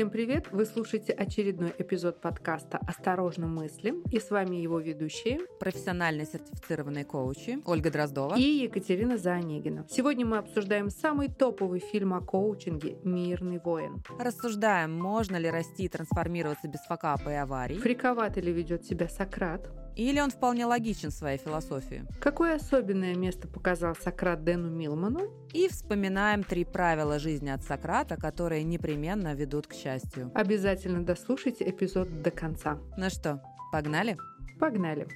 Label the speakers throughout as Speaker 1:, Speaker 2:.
Speaker 1: Всем привет! Вы слушаете очередной эпизод подкаста «Осторожно мыслим» и с вами его ведущие
Speaker 2: профессиональные сертифицированные коучи Ольга Дроздова
Speaker 1: и Екатерина Заонегина. Сегодня мы обсуждаем самый топовый фильм о коучинге «Мирный воин».
Speaker 2: Рассуждаем, можно ли расти и трансформироваться без факапа и аварий.
Speaker 1: Фриковато ли ведет себя Сократ?
Speaker 2: Или он вполне логичен в своей философии.
Speaker 1: Какое особенное место показал Сократ Дэну Милману?
Speaker 2: И вспоминаем три правила жизни от Сократа, которые непременно ведут к счастью.
Speaker 1: Обязательно дослушайте эпизод до конца.
Speaker 2: Ну что, погнали?
Speaker 1: Погнали!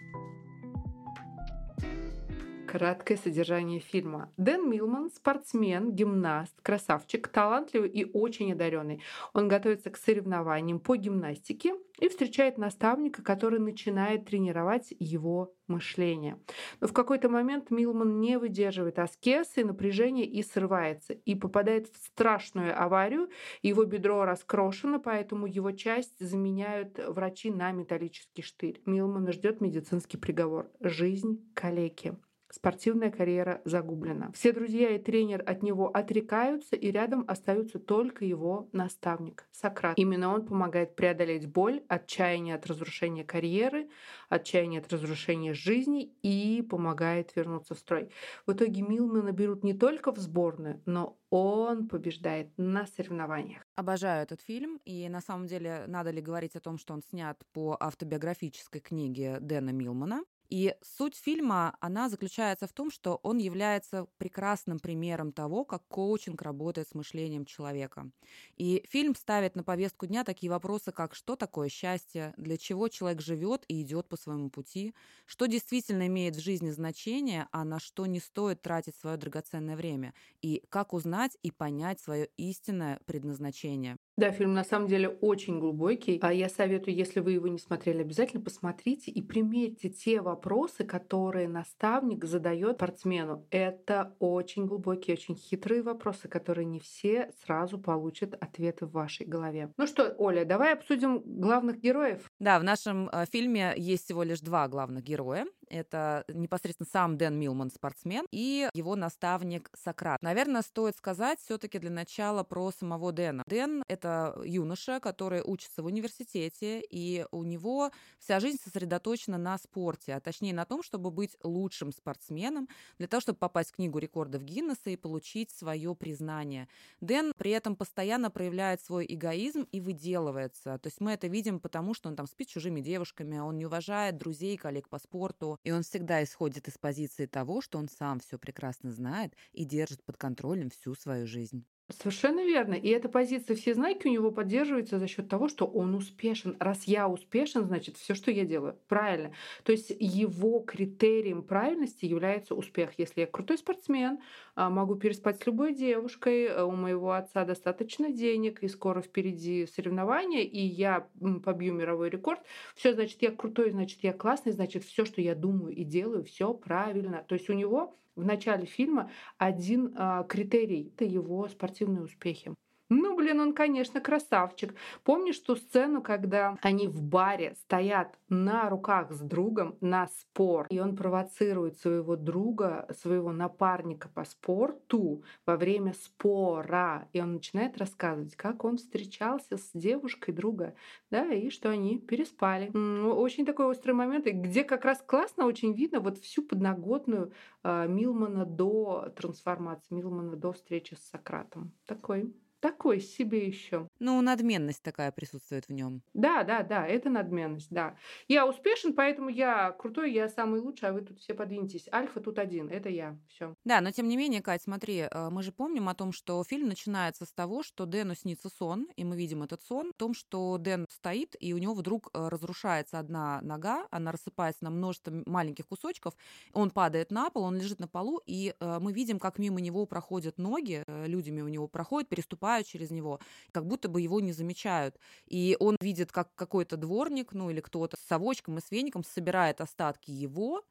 Speaker 1: Краткое содержание фильма. Дэн Милман – спортсмен, гимнаст, красавчик, талантливый и очень одаренный. Он готовится к соревнованиям по гимнастике и встречает наставника, который начинает тренировать его мышление. Но в какой-то момент Милман не выдерживает аскезы, напряжения и срывается, и попадает в страшную аварию. Его бедро раскрошено, поэтому его часть заменяют врачи на металлический штырь. Милмана ждет медицинский приговор – жизнь калеки. Спортивная карьера загублена. Все друзья и тренер от него отрекаются, и рядом остается только его наставник Сократ. Именно он помогает преодолеть боль, отчаяние от разрушения карьеры, отчаяние от разрушения жизни и помогает вернуться в строй. В итоге Милмана берут не только в сборную, но он побеждает на соревнованиях.
Speaker 2: Обожаю этот фильм, и на самом деле надо ли говорить о том, что он снят по автобиографической книге Дэна Милмана. И суть фильма, она заключается в том, что он является прекрасным примером того, как коучинг работает с мышлением человека. И фильм ставит на повестку дня такие вопросы, как что такое счастье, для чего человек живет и идет по своему пути, что действительно имеет в жизни значение, а на что не стоит тратить свое драгоценное время, и как узнать и понять свое истинное предназначение.
Speaker 1: Да, фильм на самом деле очень глубокий. А я советую, если вы его не смотрели, обязательно посмотрите и примерьте те вопросы, которые наставник задает спортсмену. Это очень глубокие, очень хитрые вопросы, которые не все сразу получат ответы в вашей голове. Ну что, Оля, давай обсудим главных героев.
Speaker 2: Да, в нашем э, фильме есть всего лишь два главных героя. Это непосредственно сам Дэн Милман, спортсмен, и его наставник Сократ. Наверное, стоит сказать все-таки для начала про самого Дэна. Дэн — это юноша, который учится в университете, и у него вся жизнь сосредоточена на спорте, а точнее на том, чтобы быть лучшим спортсменом, для того, чтобы попасть в книгу рекордов Гиннесса и получить свое признание. Дэн при этом постоянно проявляет свой эгоизм и выделывается. То есть мы это видим потому, что он там спит с чужими девушками, он не уважает друзей, коллег по спорту, и он всегда исходит из позиции того, что он сам все прекрасно знает и держит под контролем всю свою жизнь.
Speaker 1: Совершенно верно. И эта позиция все знайки у него поддерживается за счет того, что он успешен. Раз я успешен, значит, все, что я делаю, правильно. То есть его критерием правильности является успех. Если я крутой спортсмен, а, могу переспать с любой девушкой, а, у моего отца достаточно денег, и скоро впереди соревнования, и я побью мировой рекорд, все, значит, я крутой, значит, я классный, значит, все, что я думаю и делаю, все правильно. То есть у него в начале фильма один э, критерий — это его спортивные успехи. Ну, блин, он, конечно, красавчик. Помнишь ту сцену, когда они в баре стоят на руках с другом на спор, и он провоцирует своего друга, своего напарника по спорту во время спора, и он начинает рассказывать, как он встречался с девушкой друга, да, и что они переспали. Очень такой острый момент, где как раз классно очень видно вот всю подноготную э, Милмана до трансформации, Милмана до встречи с Сократом. Такой такой себе еще.
Speaker 2: Ну, надменность такая присутствует в нем.
Speaker 1: Да, да, да, это надменность, да. Я успешен, поэтому я крутой, я самый лучший, а вы тут все подвиньтесь. Альфа тут один, это я. Все.
Speaker 2: Да, но тем не менее, Кать, смотри, э, мы же помним о том, что фильм начинается с того, что Дэну снится сон, и мы видим этот сон, о том, что Дэн стоит, и у него вдруг э, разрушается одна нога, она рассыпается на множество маленьких кусочков, он падает на пол, он лежит на полу, и э, мы видим, как мимо него проходят ноги, людьми у него проходят, переступают переступают через него, как будто бы его не замечают. И он видит, как какой-то дворник, ну или кто-то с совочком и с веником собирает остатки его,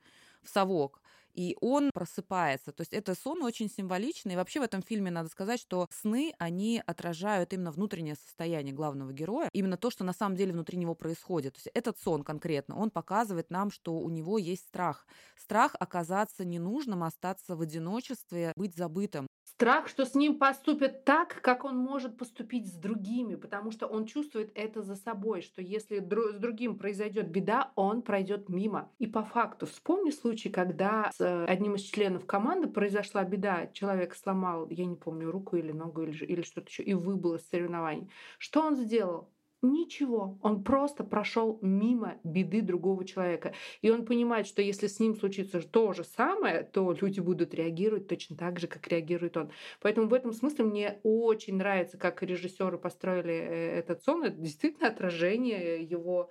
Speaker 2: в совок, и он просыпается. То есть это сон очень символичный. И вообще в этом фильме надо сказать, что сны, они отражают именно внутреннее состояние главного героя, именно то, что на самом деле внутри него происходит. То есть этот сон конкретно, он показывает нам, что у него есть страх. Страх оказаться ненужным, остаться в одиночестве, быть забытым.
Speaker 1: Страх, что с ним поступят так, как он может поступить с другими, потому что он чувствует это за собой, что если с другим произойдет беда, он пройдет мимо. И по факту, вспомни случай, когда с одним из членов команды произошла беда, человек сломал, я не помню, руку или ногу или, или что-то еще, и выбыл из соревнований. Что он сделал? Ничего, он просто прошел мимо беды другого человека. И он понимает, что если с ним случится то же самое, то люди будут реагировать точно так же, как реагирует он. Поэтому в этом смысле мне очень нравится, как режиссеры построили э, этот сон. Это действительно отражение его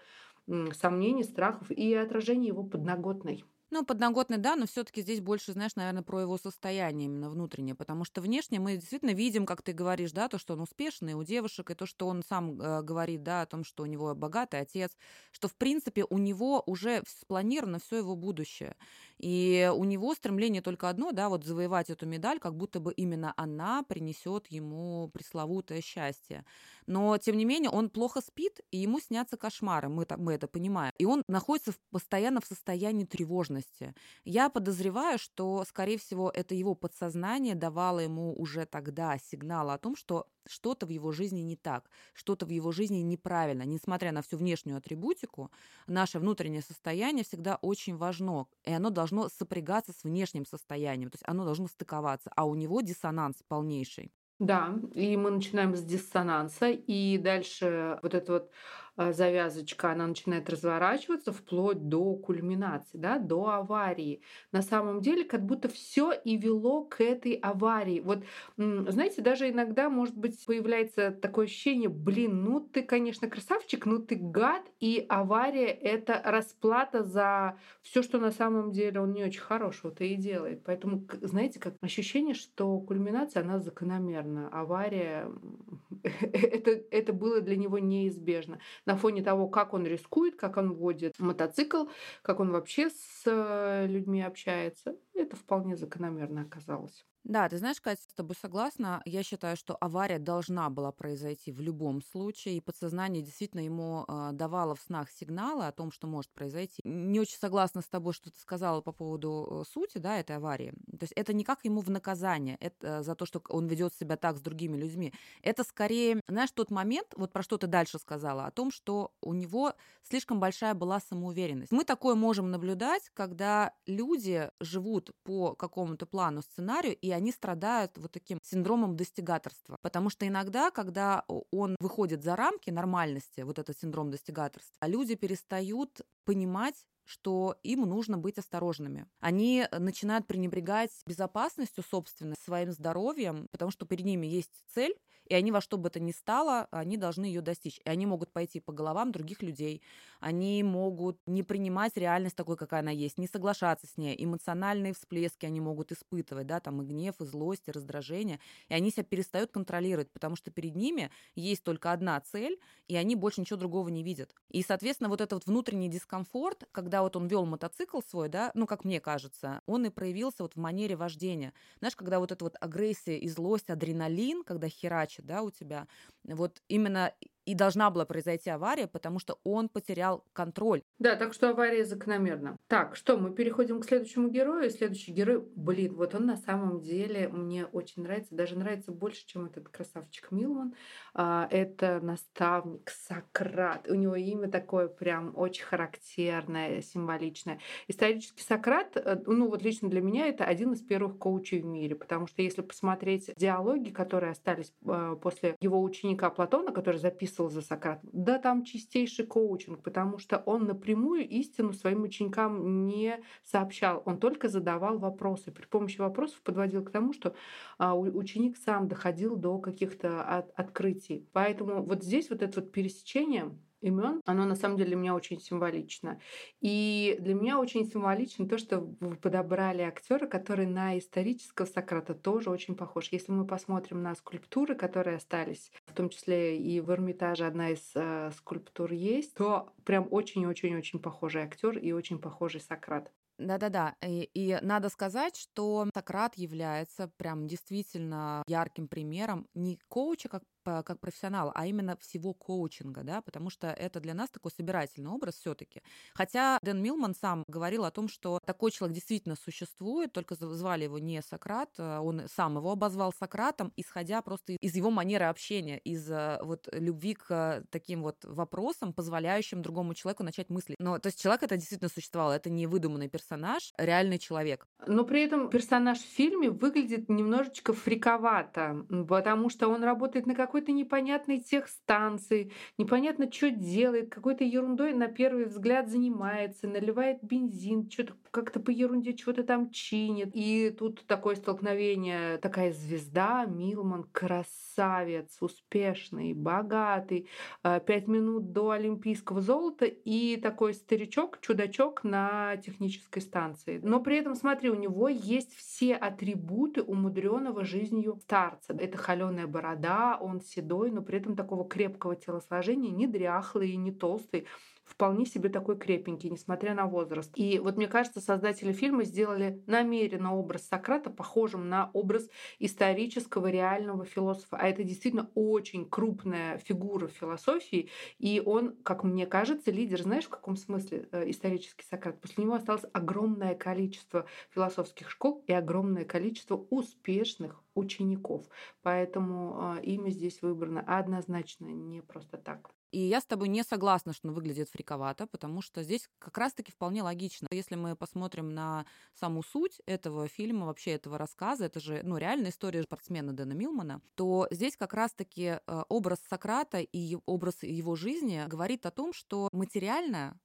Speaker 1: сомнений, страхов и отражение его подноготной.
Speaker 2: Ну, подноготный, да, но все таки здесь больше, знаешь, наверное, про его состояние именно внутреннее, потому что внешне мы действительно видим, как ты говоришь, да, то, что он успешный у девушек, и то, что он сам э, говорит, да, о том, что у него богатый отец, что, в принципе, у него уже спланировано все его будущее. И у него стремление только одно, да, вот завоевать эту медаль, как будто бы именно она принесет ему пресловутое счастье. Но, тем не менее, он плохо спит, и ему снятся кошмары, мы, мы это понимаем. И он находится постоянно в состоянии тревожности. Я подозреваю, что, скорее всего, это его подсознание давало ему уже тогда сигналы о том, что что-то в его жизни не так, что-то в его жизни неправильно. Несмотря на всю внешнюю атрибутику, наше внутреннее состояние всегда очень важно, и оно должно сопрягаться с внешним состоянием, то есть оно должно стыковаться, а у него диссонанс полнейший.
Speaker 1: Да, и мы начинаем с диссонанса, и дальше вот это вот завязочка, она начинает разворачиваться вплоть до кульминации, да, до аварии. На самом деле, как будто все и вело к этой аварии. Вот, знаете, даже иногда, может быть, появляется такое ощущение, блин, ну ты, конечно, красавчик, ну ты гад, и авария — это расплата за все, что на самом деле он не очень хорошего-то и делает. Поэтому, знаете, как ощущение, что кульминация, она закономерна. Авария это, это было для него неизбежно на фоне того, как он рискует, как он водит мотоцикл, как он вообще с э, людьми общается. Это вполне закономерно оказалось.
Speaker 2: Да, ты знаешь, Катя, с тобой согласна. Я считаю, что авария должна была произойти в любом случае, и подсознание действительно ему э, давало в снах сигналы о том, что может произойти. Не очень согласна с тобой, что ты сказала по поводу э, сути, да, этой аварии. То есть это не как ему в наказание, это за то, что он ведет себя так с другими людьми. Это скорее, знаешь, тот момент, вот про что ты дальше сказала, о том, что у него слишком большая была самоуверенность. Мы такое можем наблюдать, когда люди живут по какому-то плану, сценарию, и они страдают вот таким синдромом достигаторства. Потому что иногда, когда он выходит за рамки нормальности, вот этот синдром достигаторства, люди перестают понимать, что им нужно быть осторожными. Они начинают пренебрегать безопасностью собственной, своим здоровьем, потому что перед ними есть цель, и они во что бы то ни стало, они должны ее достичь. И они могут пойти по головам других людей, они могут не принимать реальность такой, какая она есть, не соглашаться с ней, эмоциональные всплески они могут испытывать, да, там и гнев, и злость, и раздражение, и они себя перестают контролировать, потому что перед ними есть только одна цель, и они больше ничего другого не видят. И, соответственно, вот этот внутренний дискомфорт, когда вот он вел мотоцикл свой, да, ну, как мне кажется, он и проявился вот в манере вождения. Знаешь, когда вот эта вот агрессия и злость, адреналин, когда херачит, да, у тебя, вот именно и должна была произойти авария, потому что он потерял контроль.
Speaker 1: Да, так что авария закономерна. Так, что, мы переходим к следующему герою. Следующий герой, блин, вот он на самом деле мне очень нравится, даже нравится больше, чем этот красавчик Милман. А, это наставник Сократ. У него имя такое прям очень характерное, символичное. Исторический Сократ, э, ну вот лично для меня это один из первых коучей в мире, потому что если посмотреть диалоги, которые остались э, после его ученика Платона, который записан описывал за Сократом. Да, там чистейший коучинг, потому что он напрямую истину своим ученикам не сообщал. Он только задавал вопросы. При помощи вопросов подводил к тому, что а, ученик сам доходил до каких-то от, открытий. Поэтому вот здесь вот это вот пересечение имен, оно на самом деле для меня очень символично. И для меня очень символично то, что вы подобрали актера, который на исторического Сократа тоже очень похож. Если мы посмотрим на скульптуры, которые остались, в том числе и в Эрмитаже одна из э, скульптур есть, то прям очень-очень-очень похожий актер и очень похожий Сократ.
Speaker 2: Да-да-да. И, и надо сказать, что Сократ является прям действительно ярким примером не коуча как как профессионала, а именно всего коучинга, да, потому что это для нас такой собирательный образ все-таки. Хотя Дэн Милман сам говорил о том, что такой человек действительно существует, только звали его не Сократ, а он сам его обозвал Сократом, исходя просто из его манеры общения, из э, вот любви к таким вот вопросам, позволяющим другому человеку начать мысли. Но то есть человек это действительно существовал, это не выдуманный персонаж, реальный человек.
Speaker 1: Но при этом персонаж в фильме выглядит немножечко фриковато, потому что он работает на какой-то непонятной техстанции, непонятно, что делает, какой-то ерундой на первый взгляд занимается, наливает бензин, что-то как-то по ерунде что-то там чинит. И тут такое столкновение, такая звезда, Милман, красавец, успешный, богатый, э, пять минут до олимпийского золота и такой старичок, чудачок на технической станции. Но при этом, смотри, у него есть все атрибуты умудренного жизнью старца. Это холеная борода, он седой, но при этом такого крепкого телосложения, не дряхлый не толстый вполне себе такой крепенький, несмотря на возраст. И вот мне кажется, создатели фильма сделали намеренно образ Сократа похожим на образ исторического реального философа. А это действительно очень крупная фигура философии. И он, как мне кажется, лидер, знаешь, в каком смысле э, исторический Сократ? После него осталось огромное количество философских школ и огромное количество успешных учеников. Поэтому э, имя здесь выбрано однозначно не просто так.
Speaker 2: И я с тобой не согласна, что он выглядит фриковато, потому что здесь как раз-таки вполне логично. Если мы посмотрим на саму суть этого фильма, вообще этого рассказа, это же ну, реальная история спортсмена Дэна Милмана, то здесь как раз-таки э, образ Сократа и образ его жизни говорит о том, что материальное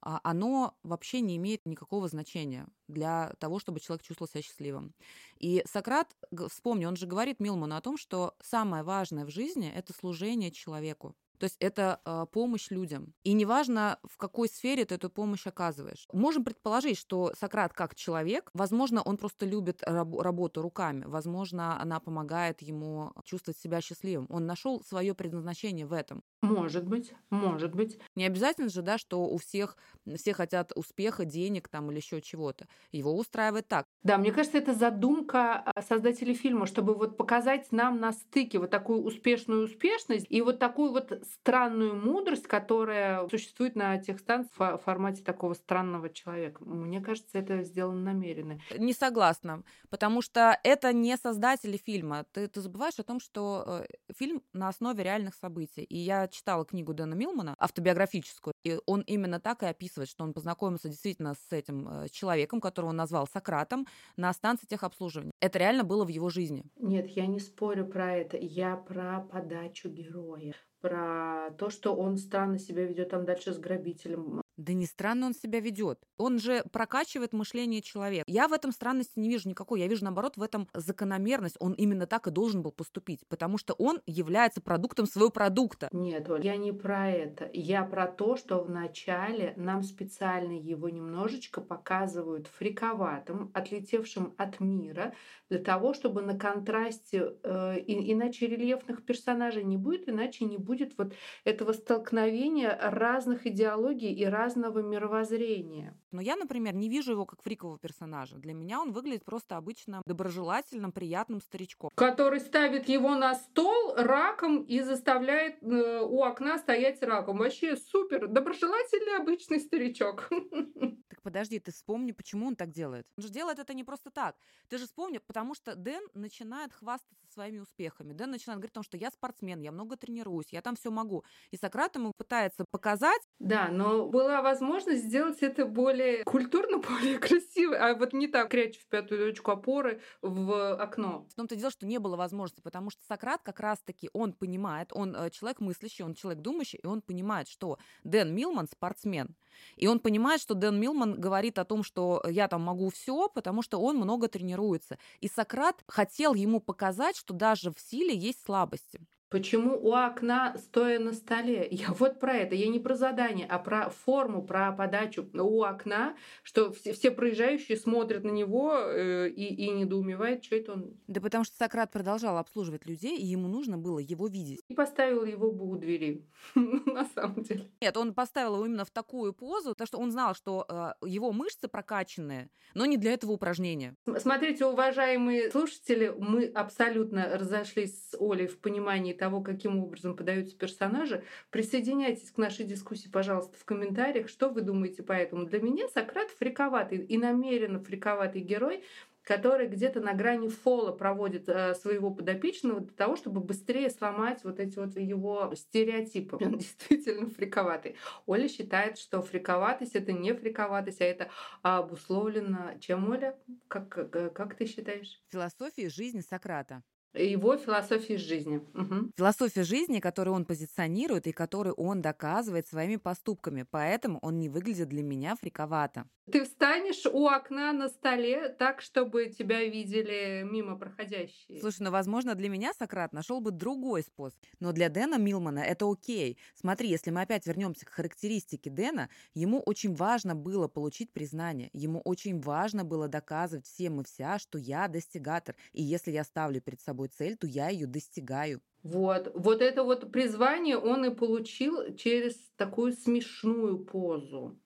Speaker 2: а, оно вообще не имеет никакого значения для того, чтобы человек чувствовал себя счастливым. И Сократ, вспомни, он же говорит Милману о том, что самое важное в жизни – это служение человеку. То есть это э, помощь людям. И неважно, в какой сфере ты эту помощь оказываешь. Можем предположить, что Сократ как человек, возможно, он просто любит раб- работу руками, возможно, она помогает ему чувствовать себя счастливым. Он нашел свое предназначение в этом.
Speaker 1: Может быть, может быть.
Speaker 2: Не обязательно же, да, что у всех все хотят успеха, денег там или еще чего-то. Его устраивает так.
Speaker 1: Да, мне кажется, это задумка а, создателей фильма, чтобы вот показать нам на стыке вот такую успешную успешность и вот такую вот странную мудрость, которая существует на тех станциях в формате такого странного человека. Мне кажется, это сделано намеренно.
Speaker 2: Не согласна, потому что это не создатели фильма. Ты, ты забываешь о том, что э, фильм на основе реальных событий. И я читала книгу Дэна Милмана, автобиографическую, и он именно так и описывает, что он познакомился действительно с этим э, человеком, которого он назвал Сократом, на станции техобслуживания. Это реально было в его жизни.
Speaker 1: Нет, я не спорю про это. Я про подачу героя про то, что он странно себя ведет там дальше с грабителем.
Speaker 2: Да не странно он себя ведет. Он же прокачивает мышление человека. Я в этом странности не вижу никакой. Я вижу, наоборот, в этом закономерность. Он именно так и должен был поступить, потому что он является продуктом своего продукта.
Speaker 1: Нет, Оль, я не про это. Я про то, что вначале нам специально его немножечко показывают фриковатым, отлетевшим от мира, для того, чтобы на контрасте, э, иначе рельефных персонажей не будет, иначе не будет вот этого столкновения разных идеологий и разных разного мировоззрения.
Speaker 2: Но я, например, не вижу его как фрикового персонажа. Для меня он выглядит просто обычным, доброжелательным, приятным старичком.
Speaker 1: Который ставит его на стол раком и заставляет э, у окна стоять раком. Вообще супер, доброжелательный обычный старичок.
Speaker 2: Так подожди, ты вспомни, почему он так делает. Он же делает это не просто так. Ты же вспомни, потому что Дэн начинает хвастаться своими успехами. Дэн начинает говорить о том, что я спортсмен, я много тренируюсь, я там все могу. И Сократ ему пытается показать.
Speaker 1: Да, но была возможность сделать это более культурно, более красиво, а вот не так крячь в пятую точку опоры в окно.
Speaker 2: В том-то дело, что не было возможности, потому что Сократ как раз-таки, он понимает, он э, человек мыслящий, он человек думающий, и он понимает, что Дэн Милман спортсмен. И он понимает, что Дэн Милман говорит о том, что я там могу все, потому что он много тренируется. И Сократ хотел ему показать, что даже в силе есть слабости.
Speaker 1: Почему у окна стоя на столе? Я вот про это. Я не про задание, а про форму, про подачу у окна, что все, все проезжающие смотрят на него э, и, и недоумевают, что это он.
Speaker 2: Да потому что Сократ продолжал обслуживать людей, и ему нужно было его видеть.
Speaker 1: И поставил его бы у двери, на самом деле.
Speaker 2: Нет, он поставил его именно в такую позу, потому что он знал, что э, его мышцы прокачанные, но не для этого упражнения.
Speaker 1: Смотрите, уважаемые слушатели, мы абсолютно разошлись с Олей в понимании того, каким образом подаются персонажи. Присоединяйтесь к нашей дискуссии, пожалуйста, в комментариях, что вы думаете по этому. Для меня Сократ фриковатый и намеренно фриковатый герой, который где-то на грани фола проводит э, своего подопечного для того, чтобы быстрее сломать вот эти вот его стереотипы. Он действительно фриковатый. Оля считает, что фриковатость это не фриковатость, а это обусловлено чем, Оля? Как, как, как ты считаешь?
Speaker 2: Философия жизни Сократа.
Speaker 1: Его философии жизни. Угу.
Speaker 2: Философия жизни, которую он позиционирует и которую он доказывает своими поступками. Поэтому он не выглядит для меня фриковато.
Speaker 1: Ты встанешь у окна на столе так, чтобы тебя видели мимо проходящие.
Speaker 2: Слушай, ну, возможно, для меня Сократ нашел бы другой способ. Но для Дэна Милмана это окей. Смотри, если мы опять вернемся к характеристике Дэна, ему очень важно было получить признание. Ему очень важно было доказывать всем и вся, что я достигатор. И если я ставлю перед собой цель, то я ее достигаю.
Speaker 1: Вот. Вот это вот призвание он и получил через такую смешную позу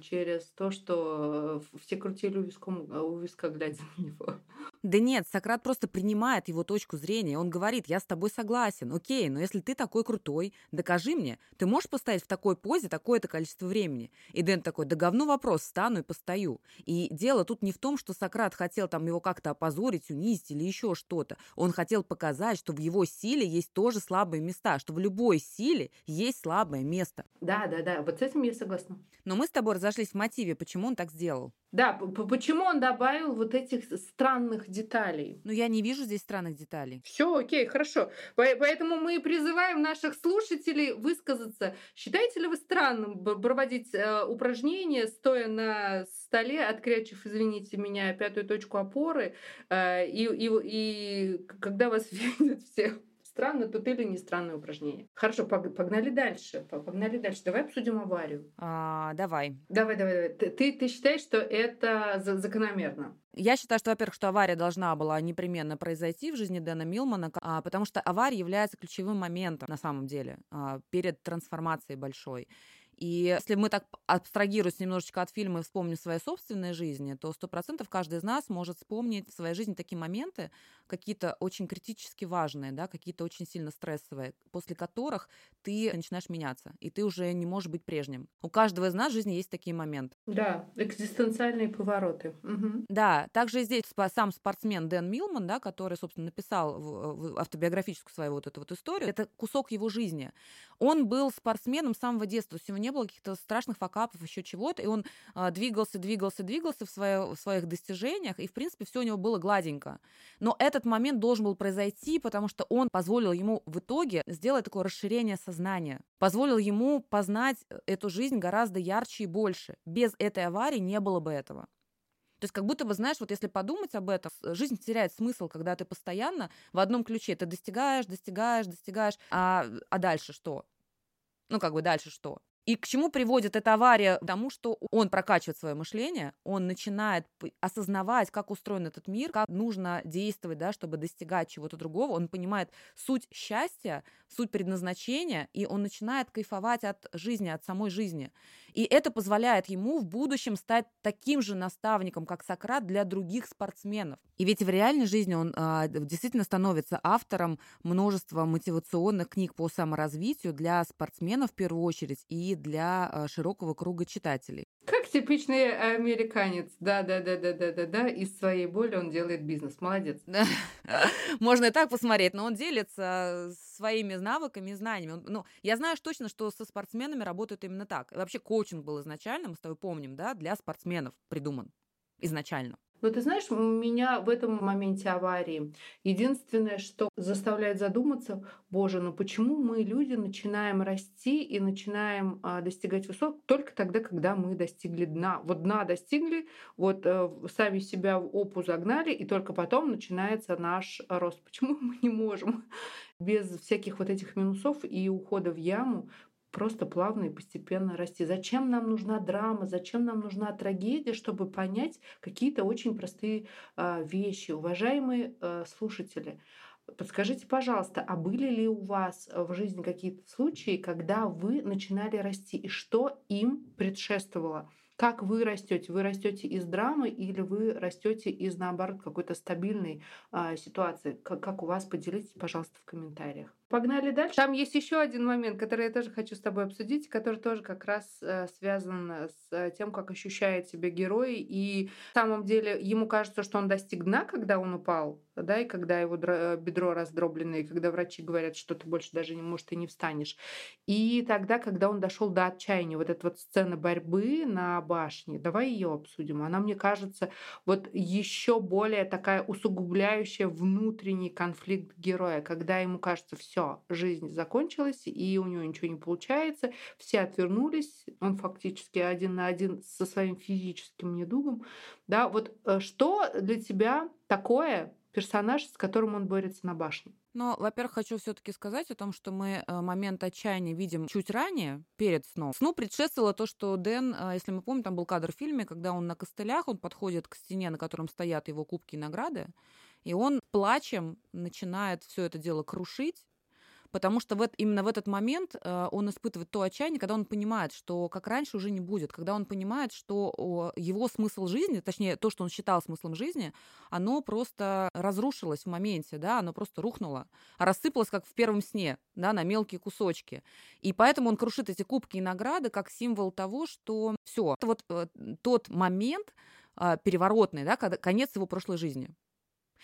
Speaker 1: через то, что э, все крутили у, виском, э, у виска, глядя на него.
Speaker 2: Да нет, Сократ просто принимает его точку зрения. Он говорит, я с тобой согласен. Окей, но если ты такой крутой, докажи мне. Ты можешь постоять в такой позе такое-то количество времени? И Дэн такой, да говно вопрос, стану и постою. И дело тут не в том, что Сократ хотел там его как-то опозорить, унизить или еще что-то. Он хотел показать, что в его силе есть тоже слабые места, что в любой силе есть слабое место.
Speaker 1: Да, да, да, вот с этим я согласна.
Speaker 2: Но мы с тобой разошлись в мотиве, почему он так сделал.
Speaker 1: Да, почему он добавил вот этих странных деталей?
Speaker 2: Ну, я не вижу здесь странных деталей.
Speaker 1: Все, окей, хорошо. Поэтому мы призываем наших слушателей высказаться. Считаете ли вы странным проводить э, упражнения, стоя на столе, открячив, извините меня, пятую точку опоры, э, и, и, и когда вас видят все странно тут или не странное упражнение. Хорошо, погнали дальше. Погнали дальше. Давай обсудим аварию.
Speaker 2: А, давай.
Speaker 1: Давай, давай, давай. Ты, ты считаешь, что это закономерно?
Speaker 2: Я считаю, что, во-первых, что авария должна была непременно произойти в жизни Дэна Милмана, а, потому что авария является ключевым моментом на самом деле а, перед трансформацией большой. И если мы так абстрагируемся немножечко от фильма и вспомним свои собственные жизни, то сто процентов каждый из нас может вспомнить в своей жизни такие моменты, какие-то очень критически важные, да, какие-то очень сильно стрессовые, после которых ты начинаешь меняться, и ты уже не можешь быть прежним. У каждого из нас в жизни есть такие моменты.
Speaker 1: Да, экзистенциальные повороты. Угу.
Speaker 2: Да, также здесь сам спортсмен Дэн Милман, да, который, собственно, написал в автобиографическую свою вот эту вот историю, это кусок его жизни. Он был спортсменом с самого детства, у него не было каких-то страшных факапов, еще чего-то, и он а, двигался, двигался, двигался в, свое, в своих достижениях, и, в принципе, все у него было гладенько. Но это этот момент должен был произойти, потому что он позволил ему в итоге сделать такое расширение сознания, позволил ему познать э, эту жизнь гораздо ярче и больше. Без этой аварии не было бы этого. То есть как будто бы, знаешь, вот если подумать об этом, жизнь теряет смысл, когда ты постоянно в одном ключе. Ты достигаешь, достигаешь, достигаешь, а, а дальше что? Ну, как бы дальше что? И к чему приводит эта авария? К тому, что он прокачивает свое мышление, он начинает осознавать, как устроен этот мир, как нужно действовать, да, чтобы достигать чего-то другого. Он понимает суть счастья, суть предназначения, и он начинает кайфовать от жизни, от самой жизни. И это позволяет ему в будущем стать таким же наставником, как Сократ, для других спортсменов. И ведь в реальной жизни он а, действительно становится автором множества мотивационных книг по саморазвитию для спортсменов в первую очередь и для а, широкого круга читателей.
Speaker 1: Как типичный американец. Да, да, да, да, да, да, да. Из своей боли он делает бизнес. Молодец.
Speaker 2: Можно и так посмотреть, но он делится своими навыками и знаниями. Ну, я знаю точно, что со спортсменами работают именно так. Вообще коучинг был изначально, мы с тобой помним, да, для спортсменов придуман изначально.
Speaker 1: Но ты знаешь, меня в этом моменте аварии единственное, что заставляет задуматься, боже, ну почему мы, люди, начинаем расти и начинаем а, достигать высот только тогда, когда мы достигли дна. Вот дна достигли, вот э, сами себя в опу загнали, и только потом начинается наш рост. Почему мы не можем без всяких вот этих минусов и ухода в яму просто плавно и постепенно расти. Зачем нам нужна драма, зачем нам нужна трагедия, чтобы понять какие-то очень простые э, вещи. Уважаемые э, слушатели, подскажите, пожалуйста, а были ли у вас в жизни какие-то случаи, когда вы начинали расти и что им предшествовало? Как вы растете? Вы растете из драмы или вы растете из, наоборот, какой-то стабильной а, ситуации? Как, как у вас? Поделитесь, пожалуйста, в комментариях. Погнали дальше. Там есть еще один момент, который я тоже хочу с тобой обсудить, который тоже как раз э, связан с э, тем, как ощущает себя герой. И в самом деле ему кажется, что он достиг дна, когда он упал, да, и когда его э, бедро раздроблено, и когда врачи говорят, что ты больше даже не можешь, ты не встанешь. И тогда, когда он дошел до отчаяния, вот эта вот сцена борьбы на башне, давай ее обсудим. Она, мне кажется, вот еще более такая усугубляющая внутренний конфликт героя, когда ему кажется, все, жизнь закончилась, и у него ничего не получается, все отвернулись, он фактически один на один со своим физическим недугом. Да, вот э, что для тебя такое персонаж, с которым он борется на башне?
Speaker 2: Но, во-первых, хочу все-таки сказать о том, что мы э, момент отчаяния видим чуть ранее, перед сном. Сну предшествовало то, что Дэн, э, если мы помним, там был кадр в фильме, когда он на костылях, он подходит к стене, на котором стоят его кубки и награды, и он плачем начинает все это дело крушить, потому что в, именно в этот момент э, он испытывает то отчаяние, когда он понимает, что как раньше уже не будет, когда он понимает, что его смысл жизни, точнее то, что он считал смыслом жизни, оно просто разрушилось в моменте, да, оно просто рухнуло, рассыпалось как в первом сне, да, на мелкие кусочки. И поэтому он крушит эти кубки и награды как символ того, что все, это вот э, тот момент, э, переворотный, да, когда конец его прошлой жизни.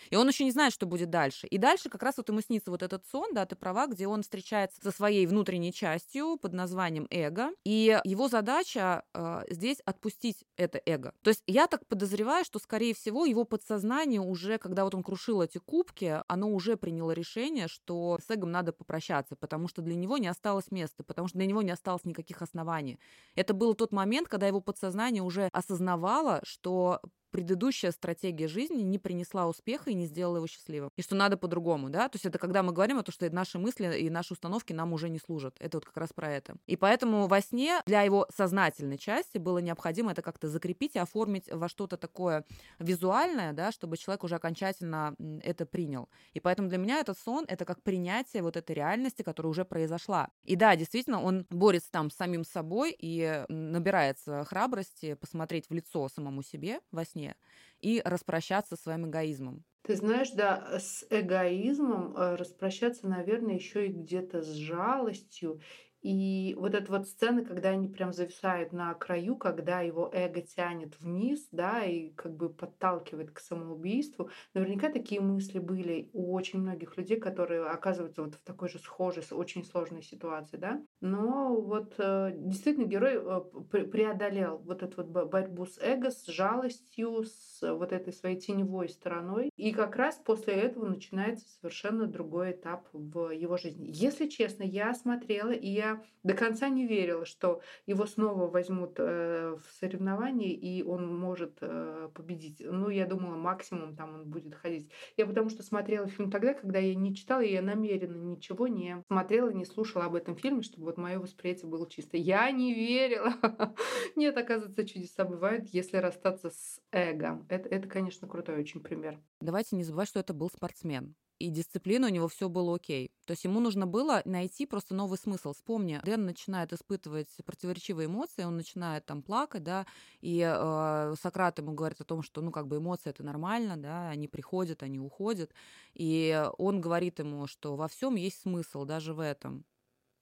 Speaker 2: И он еще не знает, что будет дальше. И дальше как раз вот ему снится вот этот сон, да, ты права, где он встречается со своей внутренней частью под названием эго. И его задача э, здесь отпустить это эго. То есть я так подозреваю, что, скорее всего, его подсознание уже, когда вот он крушил эти кубки, оно уже приняло решение, что с эгом надо попрощаться, потому что для него не осталось места, потому что для него не осталось никаких оснований. Это был тот момент, когда его подсознание уже осознавало, что предыдущая стратегия жизни не принесла успеха и не сделала его счастливым. И что надо по-другому, да? То есть это когда мы говорим о том, что наши мысли и наши установки нам уже не служат. Это вот как раз про это. И поэтому во сне для его сознательной части было необходимо это как-то закрепить и оформить во что-то такое визуальное, да, чтобы человек уже окончательно это принял. И поэтому для меня этот сон — это как принятие вот этой реальности, которая уже произошла. И да, действительно, он борется там с самим собой и набирается храбрости посмотреть в лицо самому себе во сне, сне и распрощаться со своим эгоизмом.
Speaker 1: Ты знаешь, да, с эгоизмом э, распрощаться, наверное, еще и где-то с жалостью и вот эта вот сцена, когда они прям зависают на краю, когда его эго тянет вниз, да, и как бы подталкивает к самоубийству. Наверняка такие мысли были у очень многих людей, которые оказываются вот в такой же схожей, очень сложной ситуации, да. Но вот э, действительно герой э, преодолел вот эту вот борьбу с эго, с жалостью, с вот этой своей теневой стороной. И как раз после этого начинается совершенно другой этап в его жизни. Если честно, я смотрела, и я до конца не верила, что его снова возьмут э, в соревнования, и он может э, победить. Ну, я думала, максимум там он будет ходить. Я потому что смотрела фильм тогда, когда я не читала, и я намеренно ничего не смотрела, не слушала об этом фильме, чтобы вот мое восприятие было чисто. Я не верила. Нет, оказывается, чудеса бывают, если расстаться с эго. Это, это, конечно, крутой очень пример.
Speaker 2: Давайте не забывать, что это был спортсмен и дисциплина у него все было окей. То есть ему нужно было найти просто новый смысл. Вспомни, Дэн начинает испытывать противоречивые эмоции, он начинает там плакать, да, и э, Сократ ему говорит о том, что, ну, как бы эмоции это нормально, да, они приходят, они уходят, и он говорит ему, что во всем есть смысл, даже в этом.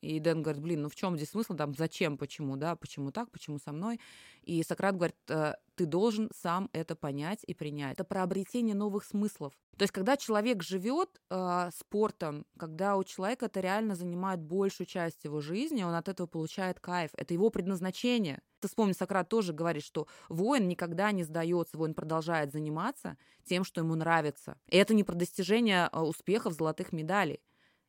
Speaker 2: И Дэн говорит, блин, ну в чем здесь смысл, там, зачем, почему, да, почему так, почему со мной. И Сократ говорит, «Э, ты должен сам это понять и принять. Это про обретение новых смыслов. То есть, когда человек живет э, спортом, когда у человека это реально занимает большую часть его жизни, он от этого получает кайф. Это его предназначение. Ты вспомни, Сократ тоже говорит, что воин никогда не сдается, воин продолжает заниматься тем, что ему нравится. И это не про достижение э, успехов, золотых медалей.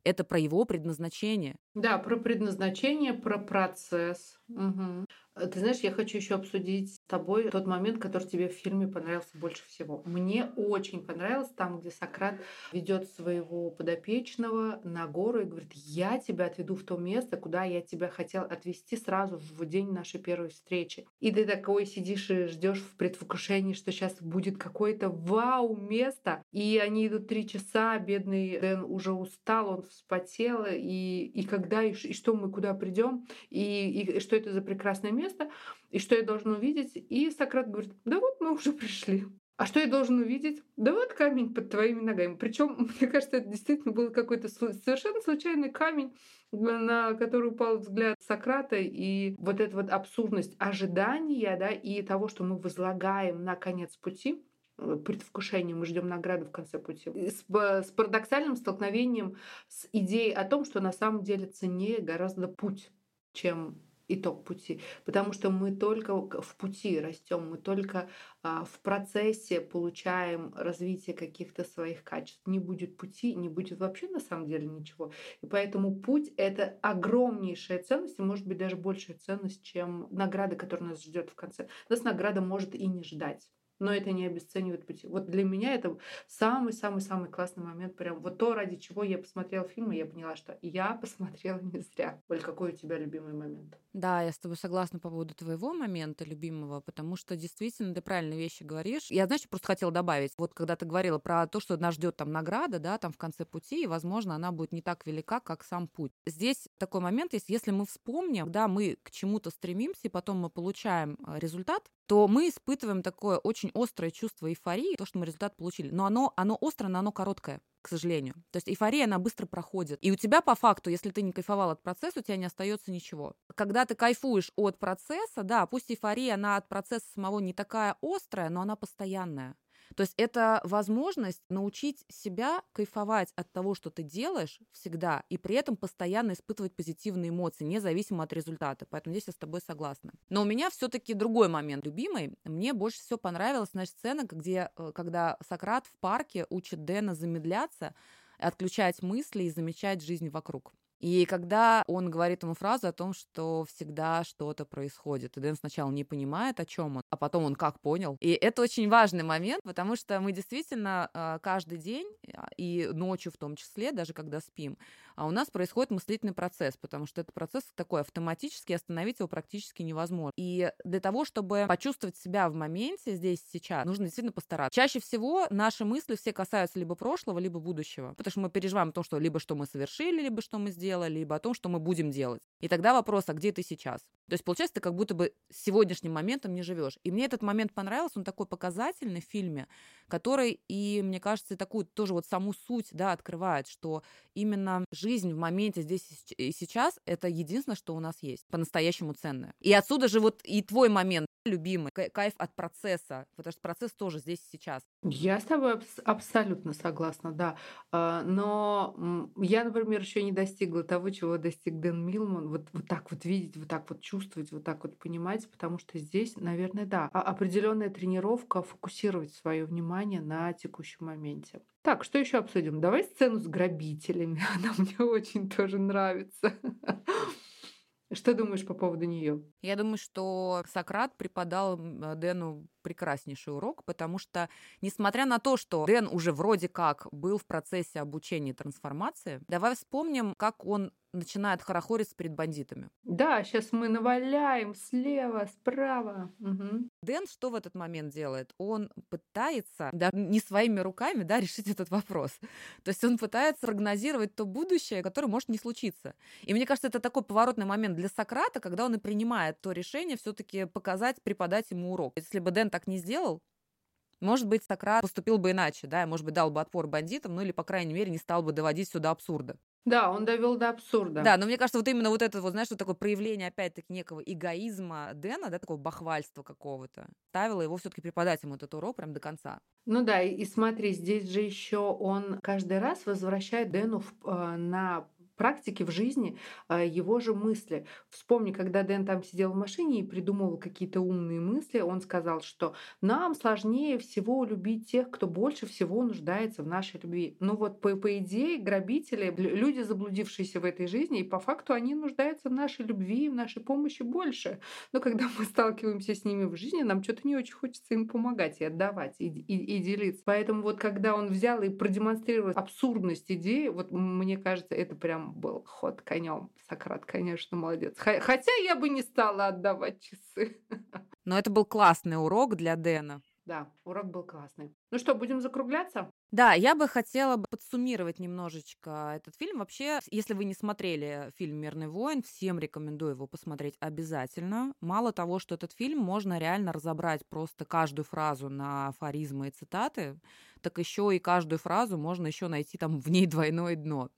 Speaker 2: Это про его предназначение.
Speaker 1: Да, про предназначение, про процесс. Угу. Ты знаешь, я хочу еще обсудить с тобой тот момент, который тебе в фильме понравился больше всего. Мне очень понравилось там, где Сократ ведет своего подопечного на гору и говорит, я тебя отведу в то место, куда я тебя хотел отвезти сразу в день нашей первой встречи. И ты такой сидишь и ждешь в предвкушении, что сейчас будет какое-то вау место. И они идут три часа, бедный Дэн уже устал, он вспотел, и, и когда, и, и что мы куда придем, и, и что это за прекрасное место, и что я должна увидеть. И Сократ говорит, да вот мы уже пришли. А что я должен увидеть? Да вот камень под твоими ногами. Причем, мне кажется, это действительно был какой-то совершенно случайный камень, на который упал взгляд Сократа. И вот эта вот абсурдность ожидания да, и того, что мы возлагаем на конец пути, э, предвкушение, мы ждем награды в конце пути. С, с парадоксальным столкновением с идеей о том, что на самом деле ценнее гораздо путь, чем итог пути, потому что мы только в пути растем, мы только а, в процессе получаем развитие каких-то своих качеств. Не будет пути, не будет вообще на самом деле ничего. И поэтому путь — это огромнейшая ценность, и может быть даже большая ценность, чем награда, которая нас ждет в конце. Нас награда может и не ждать но это не обесценивает пути. Вот для меня это самый-самый-самый классный момент. Прям вот то, ради чего я посмотрела фильм, и я поняла, что я посмотрела не зря. Оль, какой у тебя любимый момент?
Speaker 2: Да, я с тобой согласна по поводу твоего момента любимого, потому что действительно ты правильные вещи говоришь. Я, знаешь, просто хотела добавить, вот когда ты говорила про то, что нас ждет там награда, да, там в конце пути, и, возможно, она будет не так велика, как сам путь. Здесь такой момент есть, если мы вспомним, да, мы к чему-то стремимся, и потом мы получаем э, результат, то мы испытываем такое очень острое чувство эйфории, то, что мы результат получили. Но оно, оно острое, но оно короткое к сожалению. То есть эйфория, она быстро проходит. И у тебя по факту, если ты не кайфовал от процесса, у тебя не остается ничего. Когда ты кайфуешь от процесса, да, пусть эйфория, она от процесса самого не такая острая, но она постоянная. То есть это возможность научить себя кайфовать от того, что ты делаешь всегда, и при этом постоянно испытывать позитивные эмоции, независимо от результата. Поэтому здесь я с тобой согласна. Но у меня все-таки другой момент любимый. Мне больше всего понравилась наша сцена, где, э, когда Сократ в парке учит Дэна замедляться, отключать мысли и замечать жизнь вокруг. И когда он говорит ему фразу о том, что всегда что-то происходит, и Дэн сначала не понимает, о чем он, а потом он как понял. И это очень важный момент, потому что мы действительно а, каждый день а, и ночью в том числе, даже когда спим, а у нас происходит мыслительный процесс, потому что это процесс такой автоматический, остановить его практически невозможно. И для того, чтобы почувствовать себя в моменте здесь сейчас, нужно действительно постараться. Чаще всего наши мысли все касаются либо прошлого, либо будущего, потому что мы переживаем о том, что либо что мы совершили, либо что мы сделали, либо о том, что мы будем делать. И тогда вопрос, а где ты сейчас? То есть, получается, ты как будто бы сегодняшним моментом не живешь. И мне этот момент понравился, он такой показательный в фильме, который и, мне кажется, такую тоже вот саму суть, да, открывает, что именно жизнь в моменте здесь и сейчас – это единственное, что у нас есть, по-настоящему ценное. И отсюда же вот и твой момент, любимый, кайф от процесса, потому что процесс тоже здесь сейчас.
Speaker 1: Я с тобой абс- абсолютно согласна, да. А, но я, например, еще не достигла того, чего достиг Дэн Милман. Вот, вот так вот видеть, вот так вот чувствовать, вот так вот понимать, потому что здесь, наверное, да, а, определенная тренировка фокусировать свое внимание на текущем моменте. Так, что еще обсудим? Давай сцену с грабителями. Она мне очень тоже нравится. Что думаешь по поводу нее?
Speaker 2: Я думаю, что Сократ преподал Дэну прекраснейший урок, потому что, несмотря на то, что Дэн уже вроде как был в процессе обучения и трансформации, давай вспомним, как он начинает хорохориться перед бандитами.
Speaker 1: Да, сейчас мы наваляем слева, справа. Угу.
Speaker 2: Дэн что в этот момент делает? Он пытается, да, не своими руками, да, решить этот вопрос. То есть он пытается прогнозировать то будущее, которое может не случиться. И мне кажется, это такой поворотный момент для Сократа, когда он и принимает то решение все-таки показать, преподать ему урок. Если бы Дэн так не сделал, может быть, Сократ поступил бы иначе, да, может быть, дал бы отпор бандитам, ну или, по крайней мере, не стал бы доводить сюда абсурда.
Speaker 1: Да, он довел до абсурда.
Speaker 2: Да, но мне кажется, вот именно вот это, вот, знаешь, вот такое проявление, опять-таки, некого эгоизма Дэна, да, такого бахвальства какого-то, ставило его все-таки преподать ему этот урок прям до конца.
Speaker 1: Ну да, и, и смотри, здесь же еще он каждый раз возвращает Дэну в, э, на практике, в жизни а, его же мысли. Вспомни, когда Дэн там сидел в машине и придумывал какие-то умные мысли, он сказал, что нам сложнее всего любить тех, кто больше всего нуждается в нашей любви. Ну вот по, по идее грабители, люди, заблудившиеся в этой жизни, и по факту они нуждаются в нашей любви, в нашей помощи больше. Но когда мы сталкиваемся с ними в жизни, нам что-то не очень хочется им помогать и отдавать, и, и, и делиться. Поэтому вот когда он взял и продемонстрировал абсурдность идеи, вот мне кажется, это прям был ход конем. Сократ, конечно, молодец. Хотя я бы не стала отдавать часы.
Speaker 2: Но это был классный урок для Дэна.
Speaker 1: Да, урок был классный. Ну что, будем закругляться?
Speaker 2: Да, я бы хотела бы подсуммировать немножечко этот фильм. Вообще, если вы не смотрели фильм «Мирный воин», всем рекомендую его посмотреть обязательно. Мало того, что этот фильм можно реально разобрать просто каждую фразу на афоризмы и цитаты, так еще и каждую фразу можно еще найти там в ней двойное дно.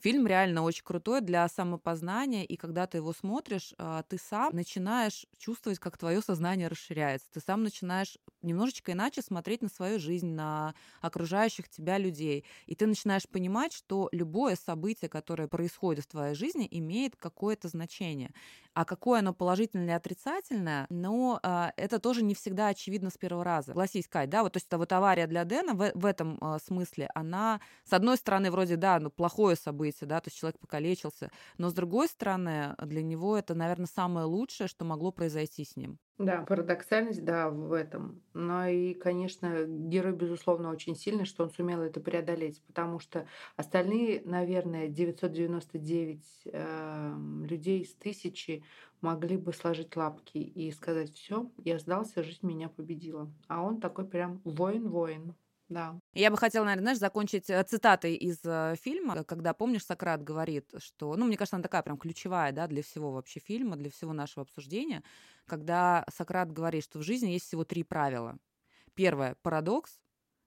Speaker 2: Фильм реально очень крутой для самопознания, и когда ты его смотришь, а, ты сам начинаешь чувствовать, как твое сознание расширяется. Ты сам начинаешь немножечко иначе смотреть на свою жизнь, на окружающих тебя людей. И ты начинаешь понимать, что любое событие, которое происходит в твоей жизни, имеет какое-то значение. А какое оно положительное или отрицательное, но а, это тоже не всегда очевидно с первого раза. Согласись, Кать, да, вот, то есть вот авария для Дэна в, в этом а, смысле, она, с одной стороны, вроде, да, ну, плохое событие, да, то есть человек покалечился, но с другой стороны, для него это, наверное, самое лучшее, что могло произойти с ним.
Speaker 1: Да, парадоксальность, да, в этом. Но и, конечно, герой, безусловно, очень сильный, что он сумел это преодолеть, потому что остальные, наверное, 999 э, людей из тысячи могли бы сложить лапки и сказать, все, я сдался, жизнь меня победила. А он такой прям воин-воин. Да.
Speaker 2: Я бы хотела, наверное, знаешь, закончить э, цитатой из э, фильма, когда, помнишь, Сократ говорит, что, ну, мне кажется, она такая прям ключевая, да, для всего вообще фильма, для всего нашего обсуждения, когда Сократ говорит, что в жизни есть всего три правила. Первое – парадокс.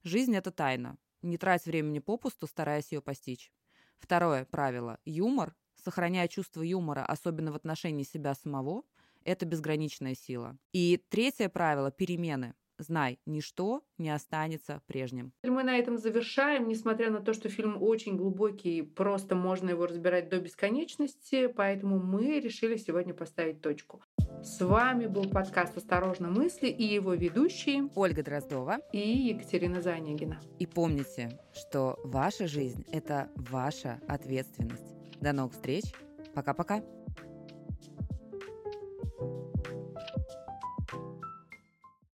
Speaker 2: Жизнь – это тайна. Не трать времени попусту, стараясь ее постичь. Второе правило – юмор. Сохраняя чувство юмора, особенно в отношении себя самого, это безграничная сила. И третье правило – перемены. Знай, ничто не останется прежним.
Speaker 1: Мы на этом завершаем, несмотря на то, что фильм очень глубокий, просто можно его разбирать до бесконечности, поэтому мы решили сегодня поставить точку. С вами был подкаст «Осторожно мысли» и его ведущие
Speaker 2: Ольга Дроздова
Speaker 1: и Екатерина Занегина.
Speaker 2: И помните, что ваша жизнь – это ваша ответственность. До новых встреч. Пока-пока. thank you